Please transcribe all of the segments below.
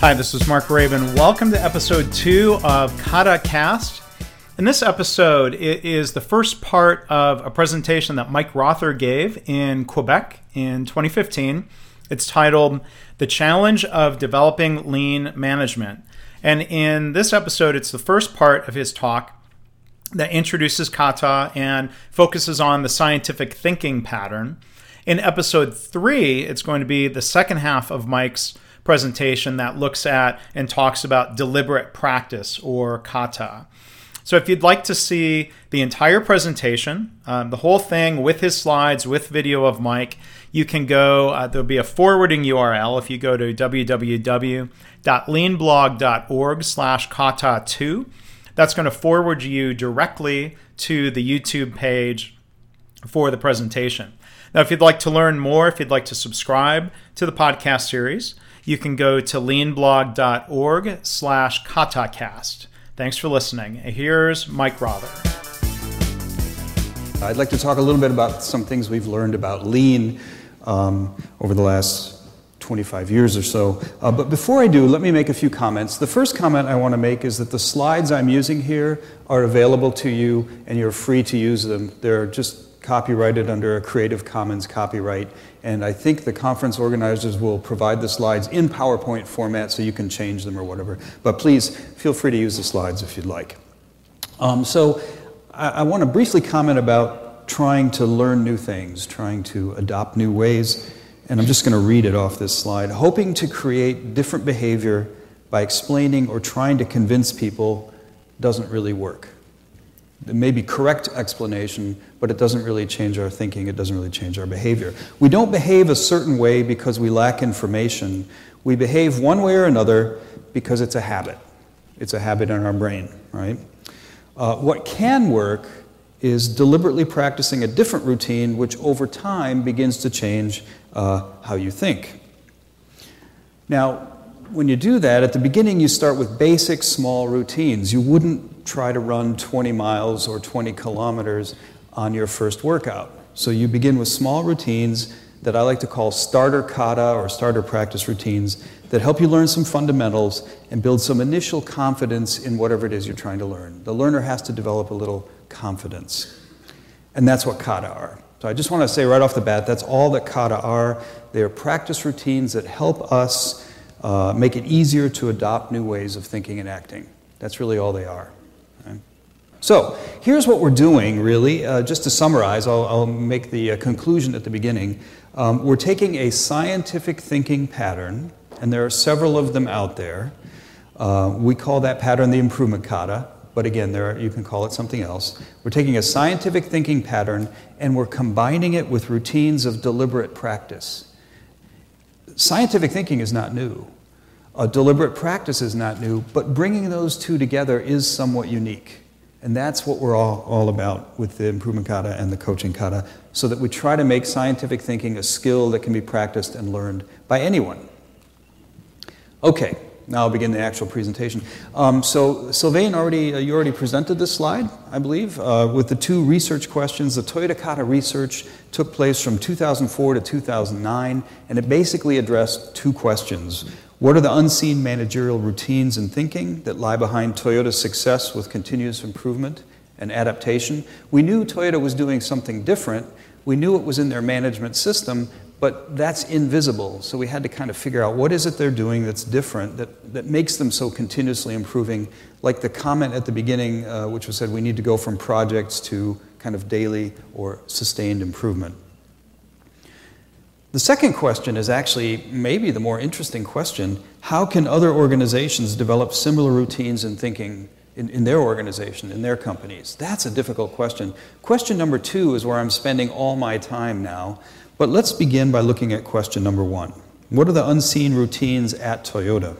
Hi, this is Mark Graban. Welcome to episode two of Kata Cast. In this episode, it is the first part of a presentation that Mike Rother gave in Quebec in 2015. It's titled The Challenge of Developing Lean Management. And in this episode, it's the first part of his talk that introduces kata and focuses on the scientific thinking pattern. In episode three, it's going to be the second half of Mike's presentation that looks at and talks about deliberate practice or kata. So, if you'd like to see the entire presentation, um, the whole thing with his slides, with video of Mike, you can go, uh, there'll be a forwarding URL if you go to www.leanblog.org slash kata2 that's going to forward you directly to the YouTube page for the presentation. Now, if you'd like to learn more, if you'd like to subscribe to the podcast series, you can go to leanblog.org slash katacast. Thanks for listening. Here's Mike Rother. I'd like to talk a little bit about some things we've learned about lean um, over the last 25 years or so. Uh, but before I do, let me make a few comments. The first comment I want to make is that the slides I'm using here are available to you and you're free to use them. They're just copyrighted under a Creative Commons copyright. And I think the conference organizers will provide the slides in PowerPoint format so you can change them or whatever. But please feel free to use the slides if you'd like. Um, so I, I want to briefly comment about trying to learn new things, trying to adopt new ways and I'm just going to read it off this slide. Hoping to create different behavior by explaining or trying to convince people doesn't really work. It may be correct explanation, but it doesn't really change our thinking, it doesn't really change our behavior. We don't behave a certain way because we lack information. We behave one way or another because it's a habit. It's a habit in our brain, right? Uh, what can work is deliberately practicing a different routine, which over time begins to change uh, how you think. Now, when you do that, at the beginning you start with basic small routines. You wouldn't try to run 20 miles or 20 kilometers on your first workout. So you begin with small routines that I like to call starter kata or starter practice routines that help you learn some fundamentals and build some initial confidence in whatever it is you're trying to learn. The learner has to develop a little confidence. And that's what kata are. So I just want to say right off the bat that's all that kata are. They are practice routines that help us uh, make it easier to adopt new ways of thinking and acting. That's really all they are. So here's what we're doing, really. Uh, just to summarize, I'll, I'll make the uh, conclusion at the beginning. Um, we're taking a scientific thinking pattern, and there are several of them out there. Uh, we call that pattern the improvement kata but again, there are, you can call it something else. We're taking a scientific thinking pattern and we're combining it with routines of deliberate practice. Scientific thinking is not new. A deliberate practice is not new, but bringing those two together is somewhat unique. And that's what we're all, all about with the improvement kata and the coaching kata, so that we try to make scientific thinking a skill that can be practiced and learned by anyone. Okay, now I'll begin the actual presentation. Um, so Sylvain already, uh, you already presented this slide, I believe, uh, with the two research questions. The Toyota Kata research took place from 2004 to 2009, and it basically addressed two questions. What are the unseen managerial routines and thinking that lie behind Toyota's success with continuous improvement and adaptation? We knew Toyota was doing something different. We knew it was in their management system, but that's invisible. So we had to kind of figure out what is it they're doing that's different, that, that makes them so continuously improving. Like the comment at the beginning, uh, which was said we need to go from projects to kind of daily or sustained improvement. The second question is actually maybe the more interesting question how can other organizations develop similar routines and thinking in, in, their organization, in their companies? That's a difficult question. Question number two is where I'm spending all my time now. But let's begin by looking at question number one. What are the unseen routines at Toyota?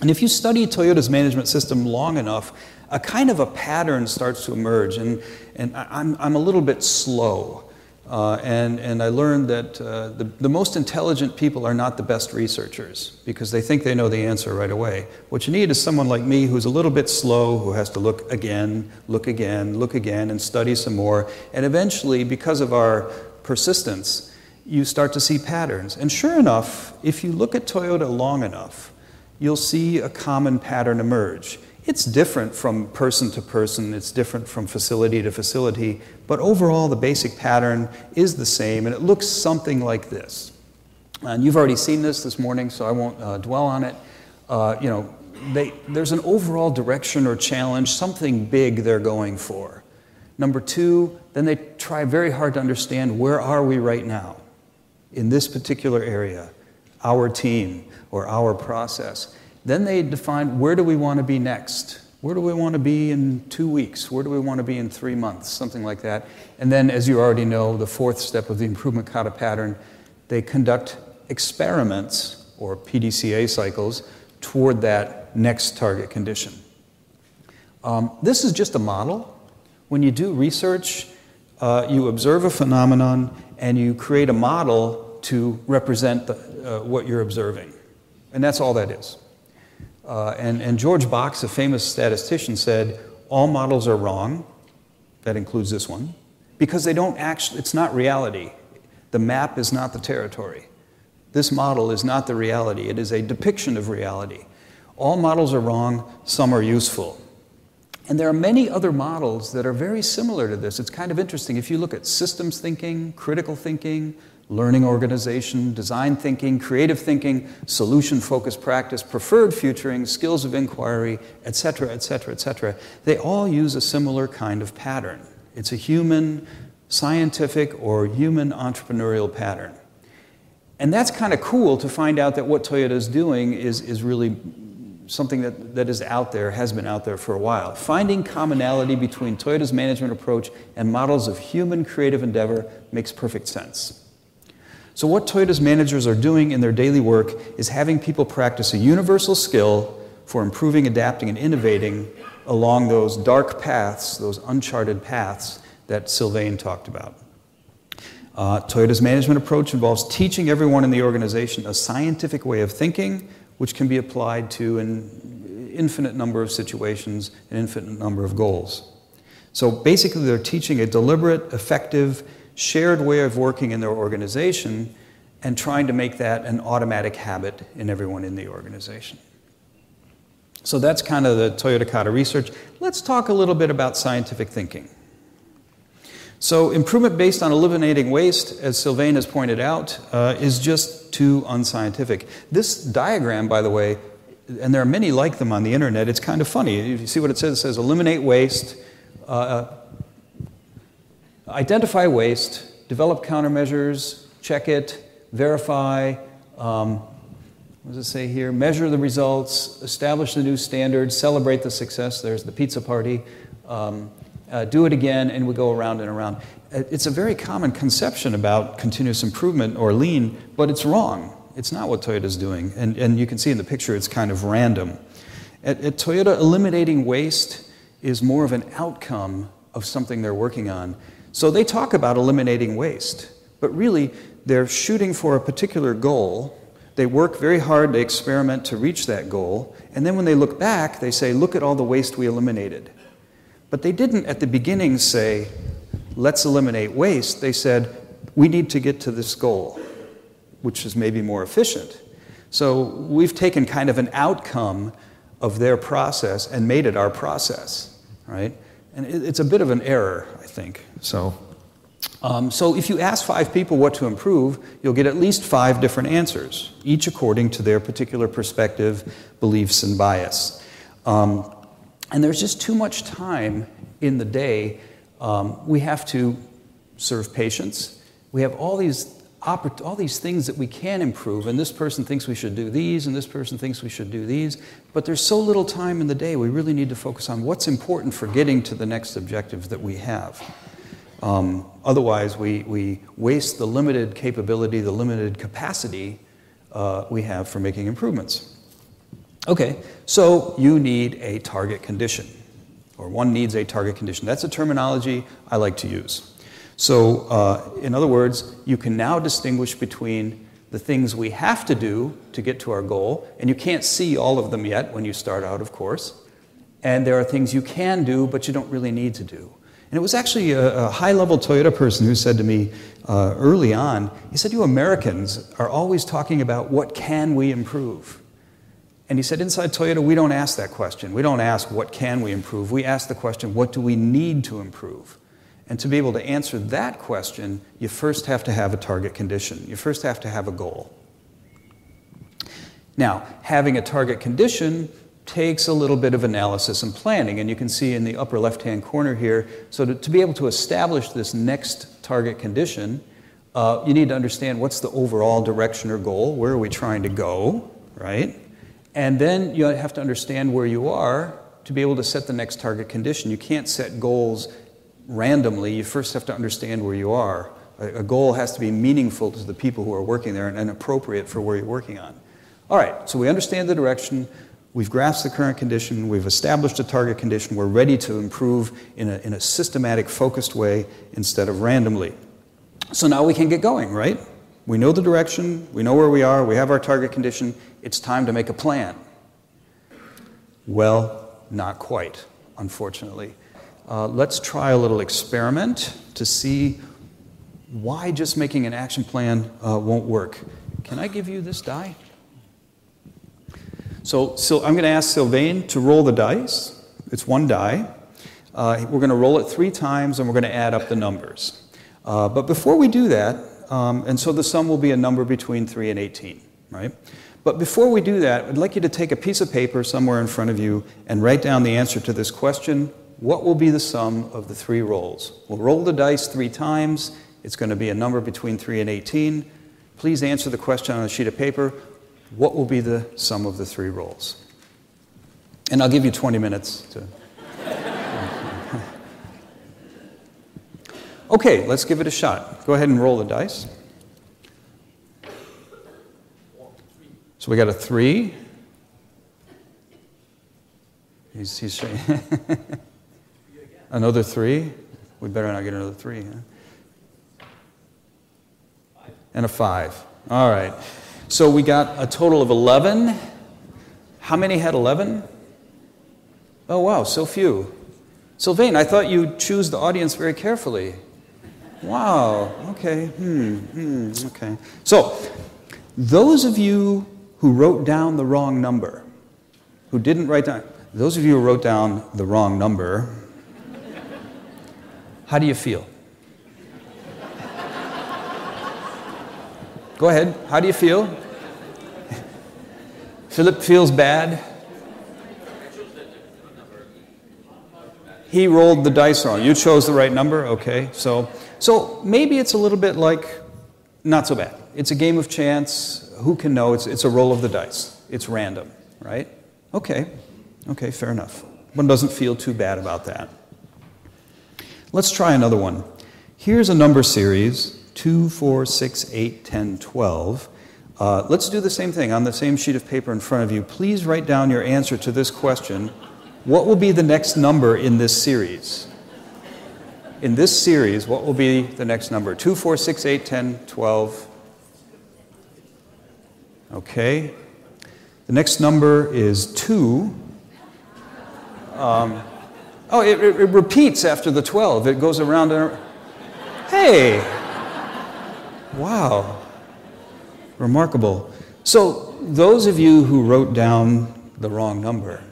And if you study Toyota's management system long enough, a kind of a pattern starts to emerge. And, and I'm, I'm a little bit slow. Uh, and, and I learned that uh, the, the most intelligent people are not the best researchers because they think they know the answer right away. What you need is someone like me who's a little bit slow, who has to look again, look again, look again, and study some more. And eventually, because of our persistence, you start to see patterns. And sure enough, if you look at Toyota long enough, you'll see a common pattern emerge. It's different from person to person, it's different from facility to facility, but overall the basic pattern is the same and it looks something like this. And you've already seen this this morning, so I won't uh, dwell on it. Uh, you know, they, there's an overall direction or challenge, something big they're going for. Number two, then they try very hard to understand where are we right now in this particular area, our team or our process. Then they define where do we want to be next? Where do we want to be in two weeks? Where do we want to be in three months? Something like that. And then, as you already know, the fourth step of the improvement kata pattern, they conduct experiments or PDCA cycles toward that next target condition. Um, this is just a model. When you do research, uh, you observe a phenomenon and you create a model to represent the, uh, what you're observing. And that's all that is. Uh, and, and George Box, a famous statistician, said all models are wrong. That includes this one. Because they don't actually, it's not reality. The map is not the territory. This model is not the reality, it is a depiction of reality. All models are wrong, some are useful. And there are many other models that are very similar to this. It's kind of interesting. If you look at systems thinking, critical thinking, learning organization, design thinking, creative thinking, solution focused practice, preferred futuring, skills of inquiry, etc., etc., etc., they all use a similar kind of pattern. It's a human, scientific, or human entrepreneurial pattern. And that's kind of cool to find out that what Toyota is doing is, is really something that, that is out there, has been out there for a while. Finding commonality between Toyota's management approach and models of human creative endeavor makes perfect sense. So, what Toyota's managers are doing in their daily work is having people practice a universal skill for improving, adapting, and innovating along those dark paths, those uncharted paths that Sylvain talked about. Uh, Toyota's management approach involves teaching everyone in the organization a scientific way of thinking, which can be applied to an infinite number of situations, an infinite number of goals. So basically, they're teaching a deliberate, effective, shared way of working in their organization and trying to make that an automatic habit in everyone in the organization. So that's kind of the Toyota Kata research. Let's talk a little bit about scientific thinking. So, improvement based on eliminating waste, as Sylvain has pointed out, uh, is just too unscientific. This diagram, by the way, and there are many like them on the internet, it's kind of funny. If You see what it says? It says eliminate waste, uh, identify waste, develop countermeasures, check it, verify. Um, what does it say here? Measure the results, establish the new standards, celebrate the success. There's the pizza party. Um, uh, do it again, and we go around and around. Uh, it's a very common conception about continuous improvement or lean, but it's wrong. It's not what Toyota is doing. And, and you can see in the picture it's kind of random. At, at Toyota, eliminating waste is more of an outcome of something they're working on. So they talk about eliminating waste, but really they're shooting for a particular goal. They work very hard, they experiment to reach that goal, and then when they look back, they say, Look at all the waste we eliminated. But they didn't at the beginning say, let's eliminate waste. They said, we need to get to this goal, which is maybe more efficient. So we've taken kind of an outcome of their process and made it our process, right? And it's a bit of an error, I think. So, um, so if you ask five people what to improve, you'll get at least five different answers, each according to their particular perspective, beliefs, and bias. Um, and there's just too much time in the day. Um, we have to serve patients. We have all these all these things that we can improve, and this person thinks we should do these, and this person thinks we should do these, but there's so little time in the day, we really need to focus on what's important for getting to the next objective that we have. Um, otherwise, we, we waste the limited capability, the limited capacity uh, we have for making improvements. Okay, so you need a target condition, or one needs a target condition. That's a terminology I like to use. So, uh, in other words, you can now distinguish between the things we have to do to get to our goal, and you can't see all of them yet when you start out, of course. And there are things you can do, but you don't really need to do. And it was actually a, a high level Toyota person who said to me uh, early on, he said, You Americans are always talking about what can we improve. And he said, inside Toyota, we don't ask that question. We don't ask, what can we improve? We ask the question, what do we need to improve? And to be able to answer that question, you first have to have a target condition. You first have to have a goal. Now, having a target condition takes a little bit of analysis and planning, and you can see in the upper left hand corner here. So, to, to, be able to establish this next target condition, uh, you need to understand what's the overall direction or goal, where are we trying to go, right? And then you have to understand where you are to be able to set the next target condition. You can't set goals randomly, you first have to understand where you are. A, goal has to be meaningful to the people who are working there and, and appropriate for where you're working on. All right, so we understand the direction. We've grasped the current condition, we've established a target condition, we're ready to improve in a, in a systematic, focused way instead of randomly. So now we can get going, right? We know the direction, we know where we are, we have our target condition, it's time to make a plan. Well, not quite, unfortunately. Uh, let's try a little experiment to see why just making an action plan uh, won't work. Can I give you this die? So, so I'm going to ask Sylvain to roll the dice. It's one die. Uh, we're going to roll it three times and we're going to add up the numbers. Uh, but before we do that, um, and so the sum will be a number between 3 and 18, right? But before we do that, I'd like you to take a piece of paper somewhere in front of you and write down the answer to this question What will be the sum of the three rolls? We'll roll the dice three times. It's going to be a number between 3 and 18. Please answer the question on a sheet of paper what will be the sum of the three rolls? And I'll give you 20 minutes to. Okay, let's give it a shot. Go ahead and roll the dice. So we got a three. He's, he's another three. We better not get another three. Huh? And a five. All right. So we got a total of 11. How many had 11? Oh, wow, so few. Sylvain, I thought you'd choose the audience very carefully. Wow, okay, hmm, hmm, okay. So, those of you who wrote down the wrong number, who didn't write down, those of you who wrote down the wrong number, how do you feel? Go ahead. How do you feel? Philip feels bad. He rolled the dice wrong. You chose the right number? Okay. So, so maybe it's a little bit like not so bad. It's a game of chance. Who can know? It's, it's a roll of the dice, it's random, right? Okay. Okay, fair enough. One doesn't feel too bad about that. Let's try another one. Here's a number series 2, 4, 6, 8, 10, 12. Uh, let's do the same thing on the same sheet of paper in front of you. Please write down your answer to this question What will be the next number in this series? In this series, what will be the next number? 2, 4, 6, 8, 10, 12. Okay. The next number is 2. Um, oh, it, it, repeats after the 12. It goes around and around. Hey! Wow. Remarkable. So, those of you who wrote down the wrong number,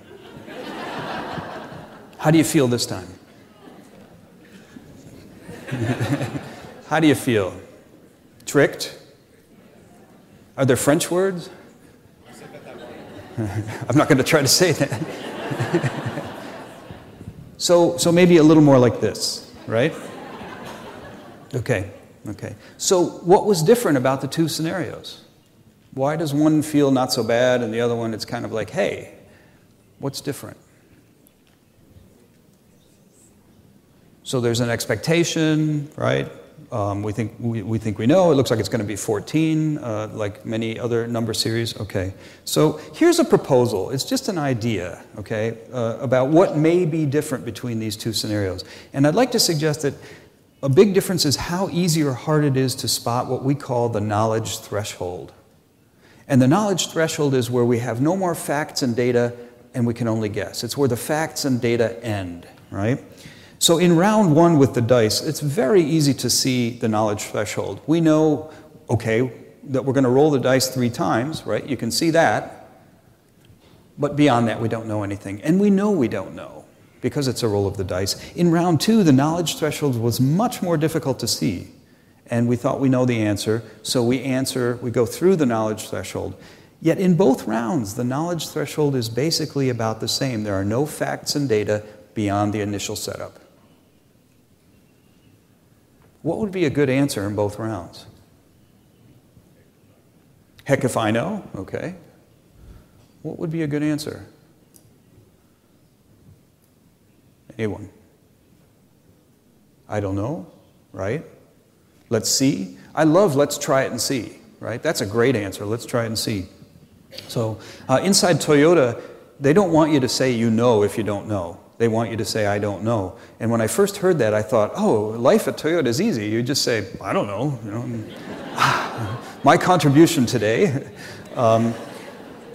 how do you feel this time? how do you feel? Tricked? Are there French words? I'm not going to try to say that. so, so maybe a little more like this, right? Okay. Okay. So, what was different about the two scenarios? Why does one feel not so bad and the other one it's kind of like, hey, what's different? So there's an expectation, right? Um, we, think, we, we think we know. It looks like it's going to be 14, uh, like many other number series. Okay. So here's a proposal. It's just an idea, okay, uh, about what may be different between these two scenarios. And I'd like to suggest that a big difference is how easy or hard it is to spot what we call the knowledge threshold. And the knowledge threshold is where we have no more facts and data and we can only guess. It's where the facts and data end, right? So in round one with the dice, it's very easy to see the knowledge threshold. We know, okay, that we're going to roll the dice three times, right? You can see that. But beyond that, we don't know anything. And we know we don't know because it's a roll of the dice. In round two, the knowledge threshold was much more difficult to see. And we thought we know the answer, so we answer, we go through the knowledge threshold. Yet in both rounds, the knowledge threshold is basically about the same. There are no facts and data beyond the initial setup. What would be a good answer in both rounds? Heck if I know, okay. What would be a good answer? Anyone? I don't know, right? Let's see. I love let's try it and see, right? That's a great answer. Let's try it and see. So, uh, inside Toyota, they don't want you to say you know if you don't know. They want you to say, I don't know. And when I first heard that, I thought, oh, life at Toyota is easy. You just say, I don't know. You know my contribution today. Um,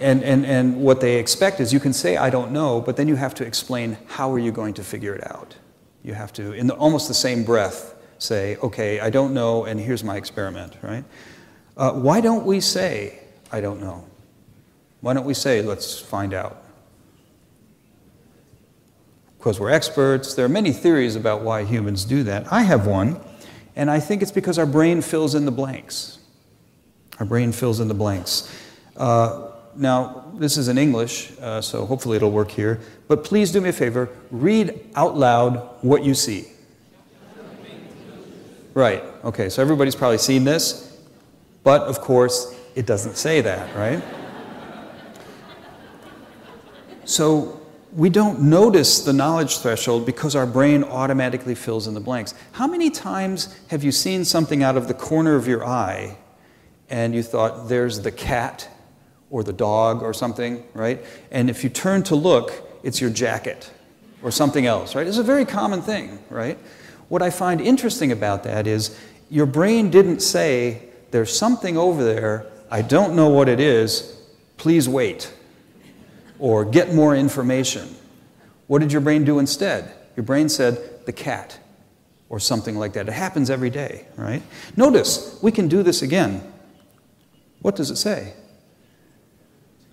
and, and, and what they expect is you can say, I don't know, but then you have to explain how are you going to figure it out. You have to, in the, almost the same breath, say, okay, I don't know, and here's my experiment, right? Uh, why don't we say, I don't know? Why don't we say, let's find out? Because we're experts. There are many theories about why humans do that. I have one, and I think it's because our brain fills in the blanks. Our brain fills in the blanks. Uh, now, this is in English, uh, so hopefully it'll work here. But please do me a favor read out loud what you see. Right, okay, so everybody's probably seen this, but of course, it doesn't say that, right? So, we don't notice the knowledge threshold because our brain automatically fills in the blanks. How many times have you seen something out of the corner of your eye and you thought, there's the cat or the dog or something, right? And if you turn to look, it's your jacket or something else, right? It's a very common thing, right? What I find interesting about that is your brain didn't say, there's something over there, I don't know what it is, please wait or get more information. What did your brain do instead? Your brain said, the cat, or something like that. It happens every day, right? Notice, we can do this again. What does it say?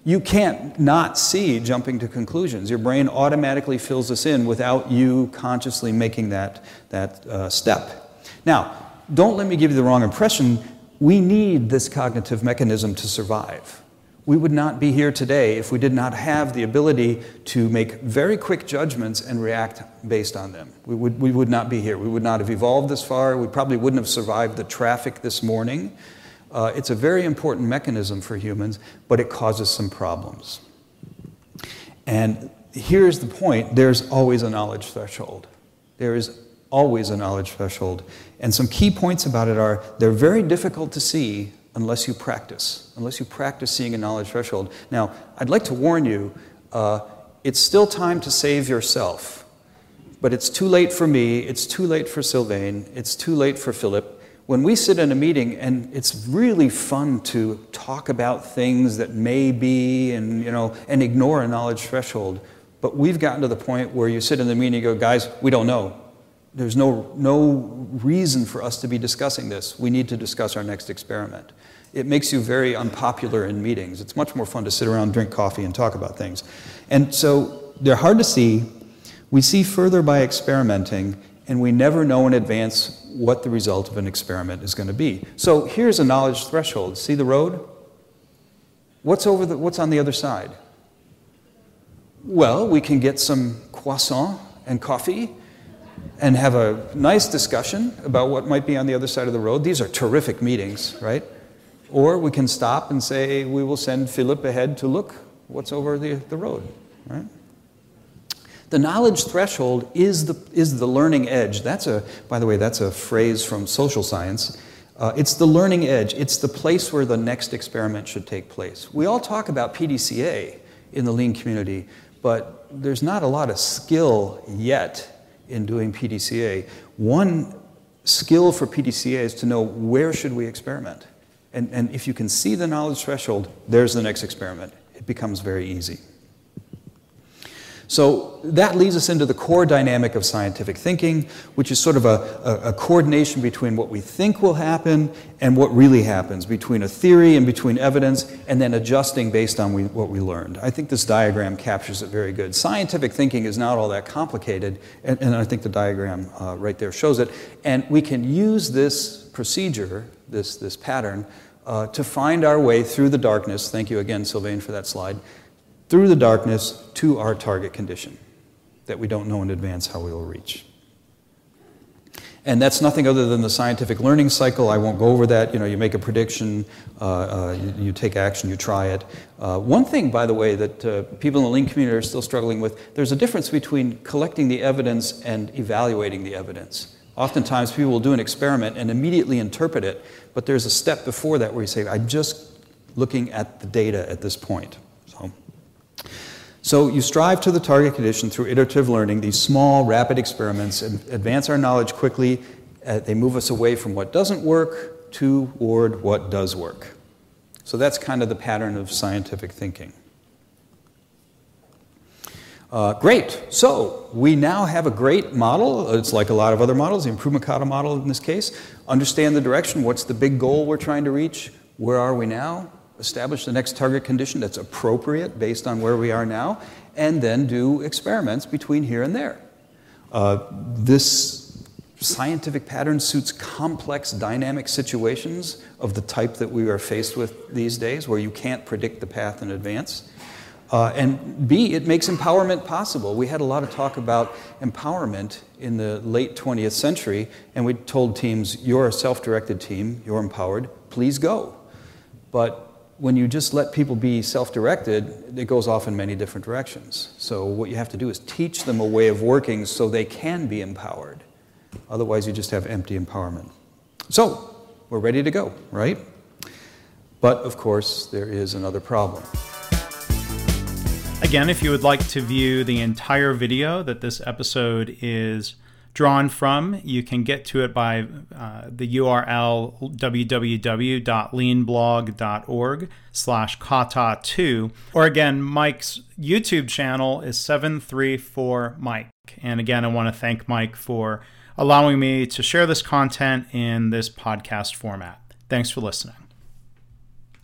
You can't not see jumping to conclusions. Your brain automatically fills this in without you consciously making that, that uh, step. Now, don't let me give you the wrong impression. We need this cognitive mechanism to survive we would not be here today if we did not have the ability to make very quick judgments and react based on them. We would, we would not be here. We would not have evolved this far. We probably wouldn't have survived the traffic this morning. Uh, it's a very important mechanism for humans, but it causes some problems. And here's the point there's always a knowledge threshold. There is always a knowledge threshold. And some key points about it are they're very difficult to see unless you practice, unless you practice seeing a knowledge threshold. Now, I'd like to warn you uh, it's still time to save yourself, but it's too late for me, it's too late for Sylvain, it's too late for Philip. When we sit in a meeting, and it's really fun to talk about things that may be and, you know, and ignore a knowledge threshold, but we've gotten to the point where you sit in the meeting and go, guys, we don't know. There's no, no reason for us to be discussing this. We need to discuss our next experiment. It makes you very unpopular in meetings. It's much more fun to sit around, drink coffee, and talk about things. And so they're hard to see. We see further by experimenting, and we never know in advance what the result of an experiment is going to be. So here's a knowledge threshold. See the road? What's, over the, what's on the other side? Well, we can get some croissant and coffee and have a nice discussion about what might be on the other side of the road. These are terrific meetings, right? Or we can stop and say, we will send Philip ahead to look what's over the, the road, right? The knowledge threshold is the, is the learning edge. That's a, by the way, that's a phrase from social science. Uh, it's the learning edge. It's the place where the next experiment should take place. We all talk about PDCA in the lean community, but there's not a lot of skill yet in doing PDCA. One skill for PDCA is to know where should we experiment. And, and if you can see the knowledge threshold, there's the next experiment. It becomes very easy. So that leads us into the core dynamic of scientific thinking, which is sort of a, a, a, coordination between what we think will happen and what really happens, between a theory and between evidence, and then adjusting based on we, what we learned. I think this diagram captures it very good. Scientific thinking is not all that complicated, and, and I think the diagram uh, right there shows it. And we can use this procedure, this, this pattern, uh, to find our way through the darkness. Thank you again, Sylvain, for that slide through the darkness to our target condition that we don't know in advance how we will reach. And that's nothing other than the scientific learning cycle. I won't go over that. You know, you make a prediction, uh, uh, you, you, take action, you try it. Uh, one thing, by the way, that uh, people in the lean community are still struggling with, there's a difference between collecting the evidence and evaluating the evidence. Oftentimes, people will do an experiment and immediately interpret it, but there's a step before that where you say, I'm just looking at the data at this point. So you strive to the target condition through iterative learning, these small, rapid experiments, and advance our knowledge quickly. Uh, they move us away from what doesn't work toward what does work. So that's kind of the pattern of scientific thinking. Uh, great. So we now have a great model. It's like a lot of other models, the improvement kata model in this case. Understand the direction. What's the big goal we're trying to reach? Where are we now? Establish the next target condition that's appropriate based on where we are now, and then do experiments between here and there. Uh, this scientific pattern suits complex dynamic situations of the type that we are faced with these days, where you can't predict the path in advance. Uh, and B, it makes empowerment possible. We had a lot of talk about empowerment in the late 20th century, and we told teams, You're a self directed team, you're empowered, please go. But when you just let people be self directed, it goes off in many different directions. So, what you have to do is teach them a way of working so they can be empowered. Otherwise, you just have empty empowerment. So, we're ready to go, right? But of course, there is another problem. Again, if you would like to view the entire video that this episode is drawn from. You can get to it by uh, the URL www.leanblog.org slash kata2. Or again, Mike's YouTube channel is 734 Mike. And again, I want to thank Mike for allowing me to share this content in this podcast format. Thanks for listening.